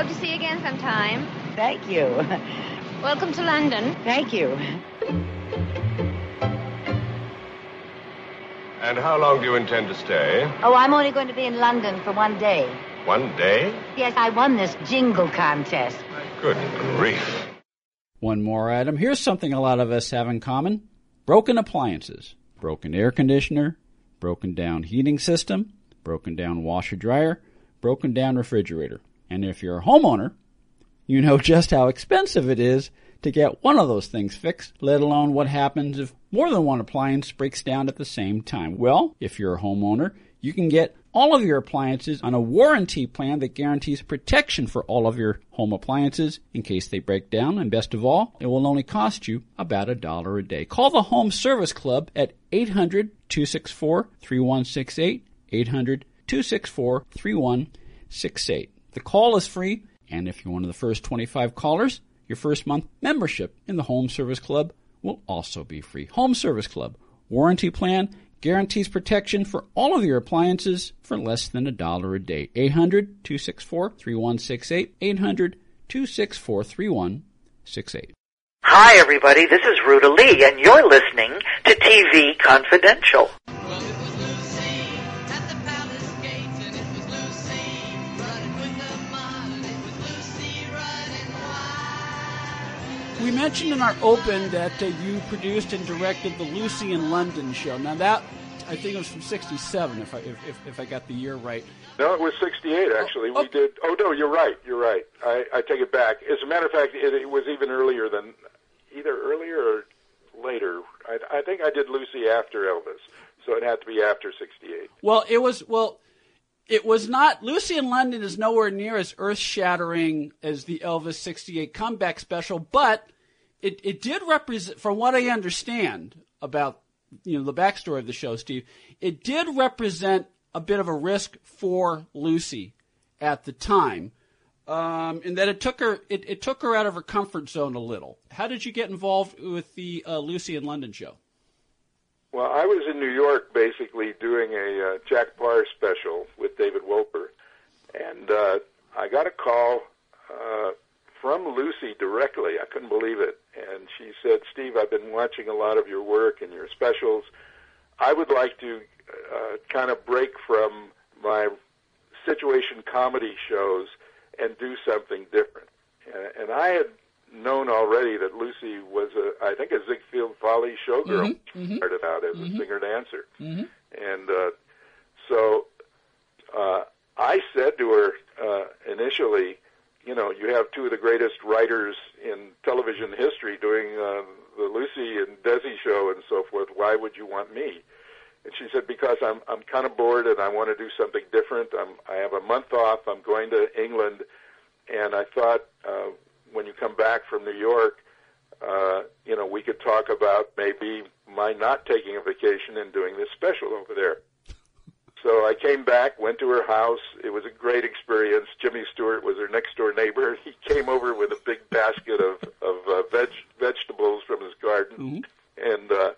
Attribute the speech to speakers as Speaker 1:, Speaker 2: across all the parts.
Speaker 1: hope to see you again sometime.
Speaker 2: Thank you.
Speaker 1: Welcome to London.
Speaker 2: Thank you.
Speaker 3: And how long do you intend to stay?
Speaker 2: Oh, I'm only going to be in London for one day.
Speaker 3: One day?
Speaker 2: Yes, I won this jingle contest.
Speaker 3: Good grief.
Speaker 4: One more item. Here's something a lot of us have in common broken appliances, broken air conditioner, broken down heating system, broken down washer dryer, broken down refrigerator. And if you're a homeowner, you know just how expensive it is to get one of those things fixed, let alone what happens if more than one appliance breaks down at the same time. Well, if you're a homeowner, you can get all of your appliances on a warranty plan that guarantees protection for all of your home appliances in case they break down. And best of all, it will only cost you about a dollar a day. Call the Home Service Club at 800 264 3168. 800 264 3168. The call is free, and if you're one of the first 25 callers, your first month membership in the Home Service Club will also be free. Home Service Club warranty plan guarantees protection for all of your appliances for less than a dollar a day. 800 264 3168. 800 264 3168.
Speaker 5: Hi, everybody. This is Ruta Lee, and you're listening to TV Confidential.
Speaker 4: We mentioned in our open that uh, you produced and directed the Lucy in London show. Now that I think it was from '67, if I if, if, if I got the year right.
Speaker 6: No, it was 68, actually.
Speaker 4: Oh,
Speaker 6: we did. Oh, no, you're right. You're right. I, I take it back. As a matter of fact, it, it was even earlier than, either earlier or later. I, I think I did Lucy after Elvis, so it had to be after 68.
Speaker 4: Well, it was well. It was not. Lucy in London is nowhere near as earth shattering as the Elvis 68 comeback special, but it, it did represent, from what I understand about you know the backstory of the show, Steve, it did represent a bit of a risk for Lucy at the time, um, in that it took her it, it took her out of her comfort zone a little. How did you get involved with the uh, Lucy in London show?
Speaker 6: Well, I was in New York basically doing a uh, Jack Paar special with David Wolper, and uh, I got a call uh, from Lucy directly. I couldn't believe it. And she said, Steve, I've been watching a lot of your work and your specials. I would like to uh, kind of break from my situation comedy shows and do something different. And, and I had known already that Lucy was a, I think, a Ziegfeld Folly showgirl.
Speaker 4: Mhm, mhm.
Speaker 6: Started out as
Speaker 4: Mhm.
Speaker 6: a singer dancer,
Speaker 4: Mm-hmm.
Speaker 6: and uh, so uh, I said to her uh, initially, you know, you have two of the greatest writers in television history doing uh, the Lucy and Desi show and so forth. Why would you want me? And she said, because I'm I'm kind of bored and I want to do something different. I'm I have a month off. I'm going to England, and I thought uh, when you come back from New York, uh, you know, we could talk about maybe my not taking a vacation and doing this special over there. So I came back, went to her house. It was a great experience. Jimmy Stewart was her next door neighbor. He came over with a big basket of of uh, veg vegetables from his garden, and uh,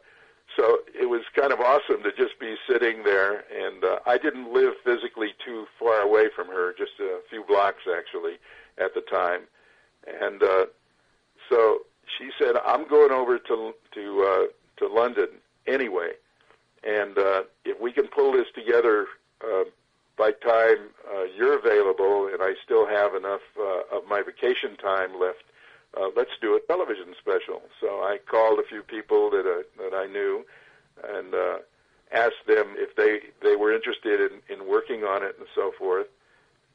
Speaker 6: so it was kind of awesome to just be sitting there. And uh, I didn't live physically too far away from her, just a few blocks actually at the time. And uh, so she said, "I'm going over to to uh, to London anyway." And uh, if we can pull this together uh, by time uh, you're available, and I still have enough uh, of my vacation time left, uh, let's do a television special. So I called a few people that uh, that I knew, and uh, asked them if they they were interested in, in working on it and so forth.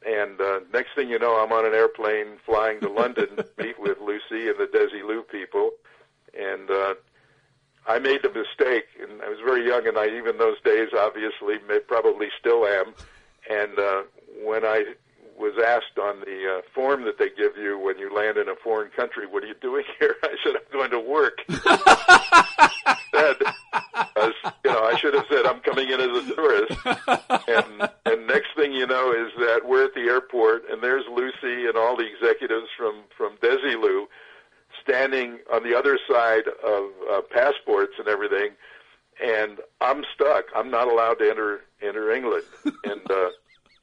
Speaker 6: And uh, next thing you know, I'm on an airplane flying to London to meet with Lucy and the Desilu people, and uh, I made the mistake, and I was very young, and I even those days obviously may, probably still am. And uh, when I was asked on the uh, form that they give you when you land in a foreign country, "What are you doing here?" I said, "I'm going to work." said, as, you know, I should have said, "I'm coming in as a tourist." And and next thing you know is that we're at the airport, and there's Lucy and all the executives from from Desilu standing on the other side of uh, passports and everything, and I'm stuck. I'm not allowed to enter enter England, and uh,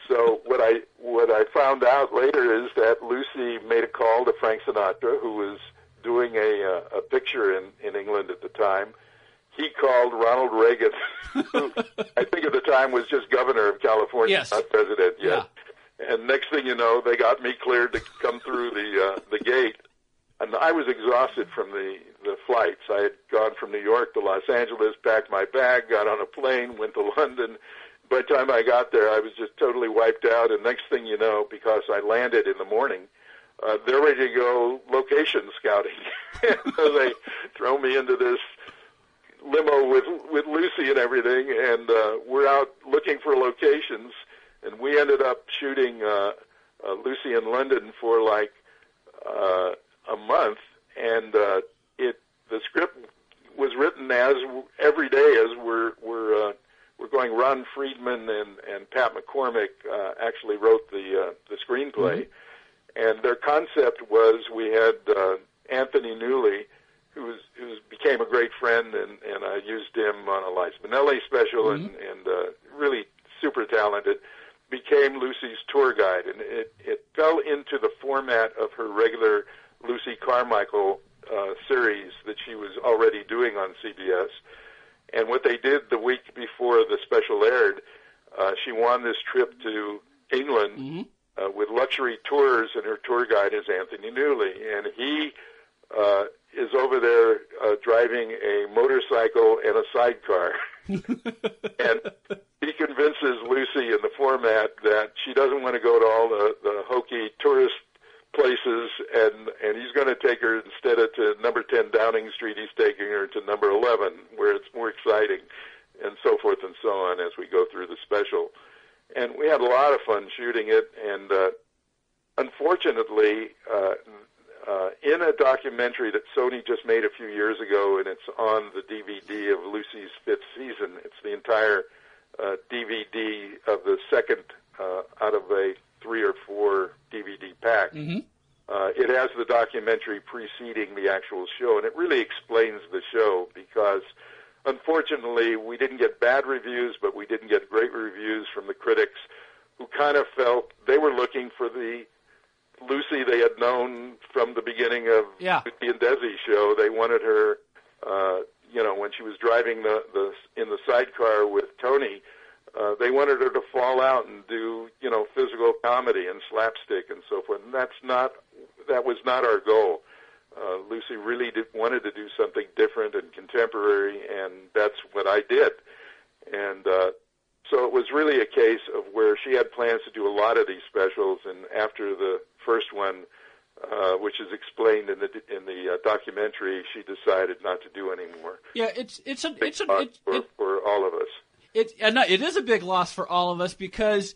Speaker 6: so what I what I found out later is that Lucy made a call to Frank Sinatra, who was doing a uh, a picture in in England at the time. He called Ronald Reagan, who I think at the time was just governor of California,
Speaker 4: Yes.
Speaker 6: not president yet. And next thing you know, they got me cleared to come through the uh, the gate, and I was exhausted from the the flights. I had gone from New York to Los Angeles, packed my bag, got on a plane, went to London. By the time I got there, I was just totally wiped out. And next thing you know, because I landed in the morning, uh, they're ready to go location scouting. so they throw me into this limo with with Lucy and everything, and uh, we're out looking for locations. And we ended up shooting uh, uh, Lucy in London for like uh, a month, and uh, it the script was written as every day as we're we're uh, we're going. Ron Friedman and and Pat McCormick uh, actually wrote the uh, the screenplay, and their concept was we had uh, Anthony Newley, who was who became a great friend, and and I used him on a Liza Minnelli special, and and uh, really super talented. Became Lucy's tour guide, and it it fell into the format of her regular Lucy Carmichael uh, series that she was already doing on CBS. And what they did the week before the special aired, uh, she won this trip to England uh, with luxury tours, and her tour guide is Anthony Newley, and he uh, is over there uh, driving a motorcycle and a sidecar. and he convinces Lucy in the format that she doesn't want to go to all the, the hokey tourist places, and and he's going to take her instead of to number 10 Downing Street, he's taking her to number 11, where it's more exciting, and so forth and so on as we go through the special. And we had a lot of fun shooting it, and uh, unfortunately, uh, uh, in a documentary that Sony just made a few years ago, and it's on the DVD of Lucy's fifth season. It's the entire uh, DVD of the second uh, out of a three or four DVD pack. Uh, it has the documentary preceding the actual show, and it really explains the show because, unfortunately, we didn't get bad reviews, but we didn't get great reviews from the critics who kind of felt they were looking for the Lucy they had known from the beginning of
Speaker 4: Yeah.
Speaker 6: Lucy and Desi show. They wanted her, uh, you know, when she was driving the, the in the sidecar with Tony. Uh, they wanted her to fall out and do, you know, physical comedy and slapstick and so forth. And that's not, that was not our goal. Uh, Lucy really did, wanted to do something different and contemporary, and that's what I did. And uh, so it was really a case of where she had plans to do a lot of these specials, and after the first one, uh, which is explained in the in the uh, documentary, she decided not to do anymore.
Speaker 4: Yeah, it's it's a it's a
Speaker 6: loss
Speaker 4: it,
Speaker 6: for,
Speaker 4: it,
Speaker 6: for all of us.
Speaker 4: It, and it is a big loss for all of us because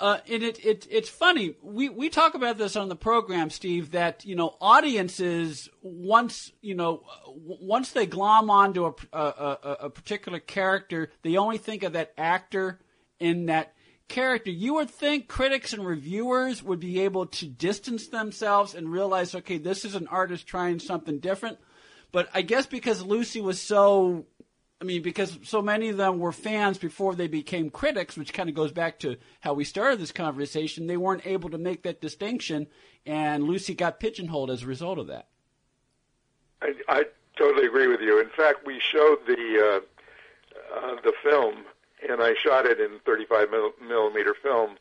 Speaker 4: uh, and it, it it's funny. We we talk about this on the program Steve that you know audiences once you know once they glom onto a, a, a, a particular character they only think of that actor in that character. You would think critics and reviewers would be able to distance themselves and realize okay this is an artist trying something different. But I guess because Lucy was so I mean, because so many of them were fans before they became critics, which kind of goes back to how we started this conversation. They weren't able to make that distinction, and Lucy got pigeonholed as a result of that.
Speaker 6: I, I totally agree with you. In fact, we showed the uh, uh, the film, and I shot it in 35 mil- millimeter film.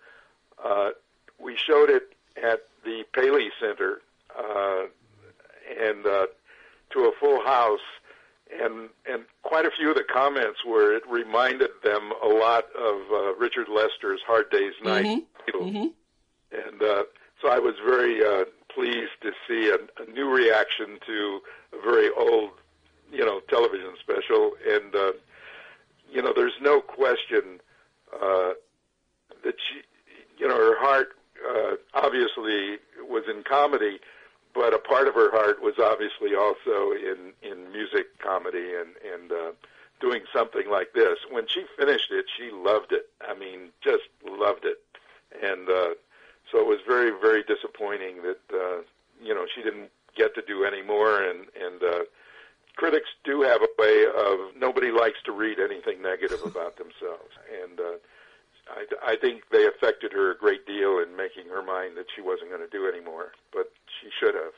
Speaker 6: Uh, we showed it at the Paley Center, uh, and uh, to a full house, and and quite a few of the comments were it reminded them a lot of uh, Richard Lester's Hard Day's Night. Beatles. And uh, so I was very uh, pleased to see a, a new reaction to a very old, you know, television special. And uh, you know, there's no question uh, that she, you know, her heart uh, obviously was in comedy, but a part of her heart was obviously also in in music comedy and and uh, doing something like this. When she finished it, she loved it. I mean, just loved it, and uh, so it was very very disappointing that uh, you know she didn't get to do any more. And and uh, critics do have a way of nobody likes to read anything negative about themselves, and uh, I, I think they affected her a great deal in making her mind that she wasn't going to do anymore, but she should have,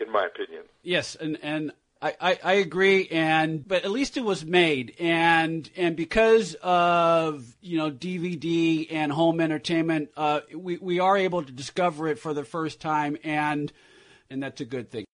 Speaker 6: in my opinion.
Speaker 4: Yes, and and I, I, I agree, and but at least it was made, and and because of you know DVD and home entertainment, uh, we we are able to discover it for the first time, and and that's a good thing.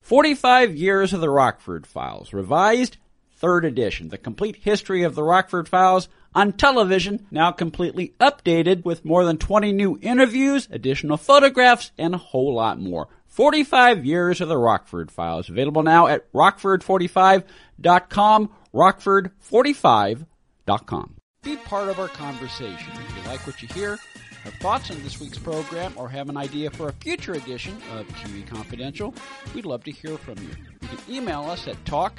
Speaker 4: Forty five years of the Rockford Files, revised third edition, the complete history of the Rockford Files on television, now completely updated with more than 20 new interviews, additional photographs, and a whole lot more. 45 years of the Rockford Files, available now at rockford45.com, rockford45.com. Be part of our conversation. If you like what you hear, have thoughts on this week's program, or have an idea for a future edition of TV Confidential, we'd love to hear from you. You can email us at talk